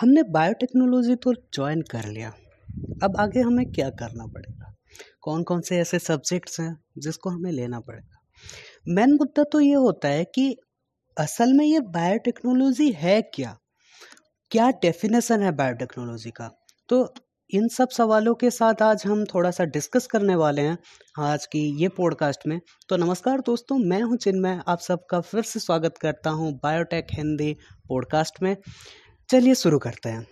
हमने बायोटेक्नोलॉजी तो ज्वाइन कर लिया। अब आगे हमें क्या करना पड़ेगा? कौन कौन से ऐसे सब्जेक्ट्स हैं जिसको हमें लेना पड़ेगा? मेन मुद्दा तो ये होता है कि असल में ये बायोटेक्नोलॉजी है क्या? क्या डेफिनेशन है बायोटेक्नोलॉजी का? तो इन सब सवालों के साथ आज हम थोड़ा सा डिस्कस करने वाले हैं आज की ये पॉडकास्ट में। तो नमस्कार दोस्तों, मैं हूँ चिन्मय। आप सबका फिर से स्वागत करता हूँ बायोटेक हिंदी पॉडकास्ट में। चलिए शुरू करते हैं।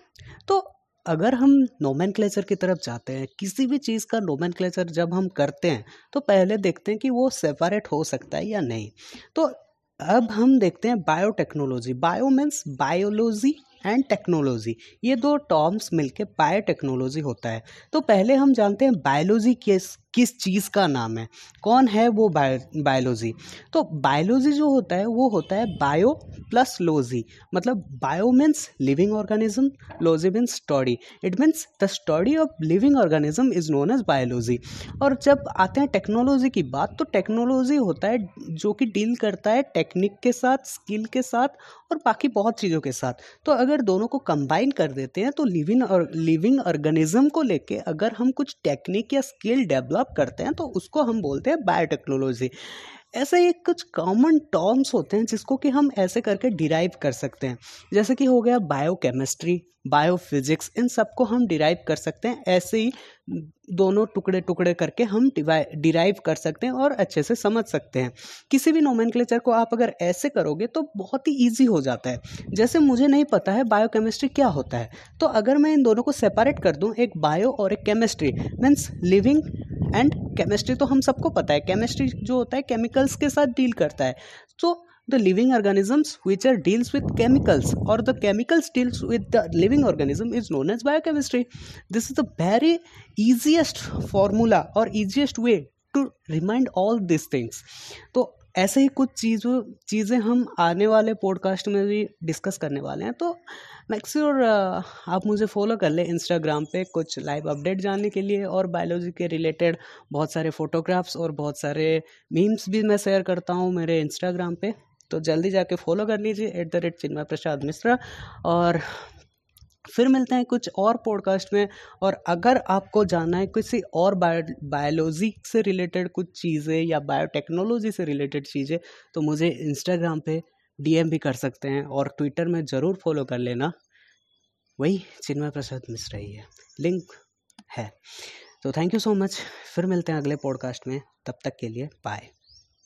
तो अगर हम नोमैन की तरफ़ जाते हैं, किसी भी चीज़ का नोमैन जब हम करते हैं तो पहले देखते हैं कि वो सेपरेट हो सकता है या नहीं। तो अब हम देखते हैं biotechnology bio means biology and technology, ये दो टर्म्स मिलके बायोटेक्नोलॉजी होता है। तो पहले हम जानते हैं बायोलॉजी किस किस चीज़ का नाम है, कौन है वो बायोलॉजी? तो बायोलॉजी जो होता है, वो होता है बायो प्लस लॉजी मतलब bio means living organism, logy means study. It means the study of living organism is known as biology. और जब आते हैं टेक्नोलॉजी की बात तो टेक्नोलॉजी होता है जो कि डील करता है टेक्निक के साथ, स्किल के साथ और बाकी बहुत चीज़ों के साथ। तो अगर दोनों को कंबाइन कर देते हैं तो लिविंग और लिविंग ऑर्गेनिज्म को लेके अगर हम कुछ टेक्निक या स्किल डेवलप करते हैं तो उसको हम बोलते हैं बायोटेक्नोलॉजी ऐसे एक कुछ कॉमन टर्म्स होते हैं जिसको कि हम ऐसे करके डिराइव कर सकते हैं। जैसे कि हो गया बायोकेमिस्ट्री बायोफिजिक्स इन सबको हम डिराइव कर सकते हैं। ऐसे ही दोनों टुकड़े टुकड़े करके हम डिराइव कर सकते हैं और अच्छे से समझ सकते हैं। किसी भी नोमैन को आप अगर ऐसे करोगे तो बहुत ही ईजी हो जाता है। जैसे मुझे नहीं पता है बायोकेमिस्ट्री क्या होता है। तो अगर मैं इन दोनों को सेपरेट कर दूँ, एक बायो और एक chemistry means living and chemistry तो हम सबको पता है। केमिस्ट्री जो होता है केमिकल्स के साथ डील करता है। So the living organisms which are deals with chemicals और the chemicals deals with the living organism is known as biochemistry this is the very easiest formula और easiest way to remind all this things तो ऐसे ही कुछ चीज़ों, चीज़ें हम आने वाले पॉडकास्ट में भी डिस्कस करने वाले हैं। तो मेक श्योर आप मुझे फॉलो कर लें इंस्टाग्राम पे कुछ लाइव अपडेट जानने के लिए और बायोलॉजी के रिलेटेड बहुत सारे फोटोग्राफ्स और बहुत सारे मीम्स भी मैं शेयर करता हूँ मेरे इंस्टाग्राम पे। तो जल्दी जाके फॉलो कर लीजिए at the rate Chinmay Prasad Mishra और फिर मिलते हैं कुछ और पॉडकास्ट में। और अगर आपको जानना है किसी और बायो बायोलॉजी से रिलेटेड कुछ चीज़ें या बायोटेक्नोलॉजी से रिलेटेड चीज़ें तो मुझे इंस्टाग्राम पे डीएम भी कर सकते हैं और ट्विटर में ज़रूर फॉलो कर लेना। वही चिन्मय प्रसाद मिश्रा ही है। लिंक है। तो थैंक यू सो मच फिर मिलते हैं अगले पॉडकास्ट में। तब तक के लिए बाय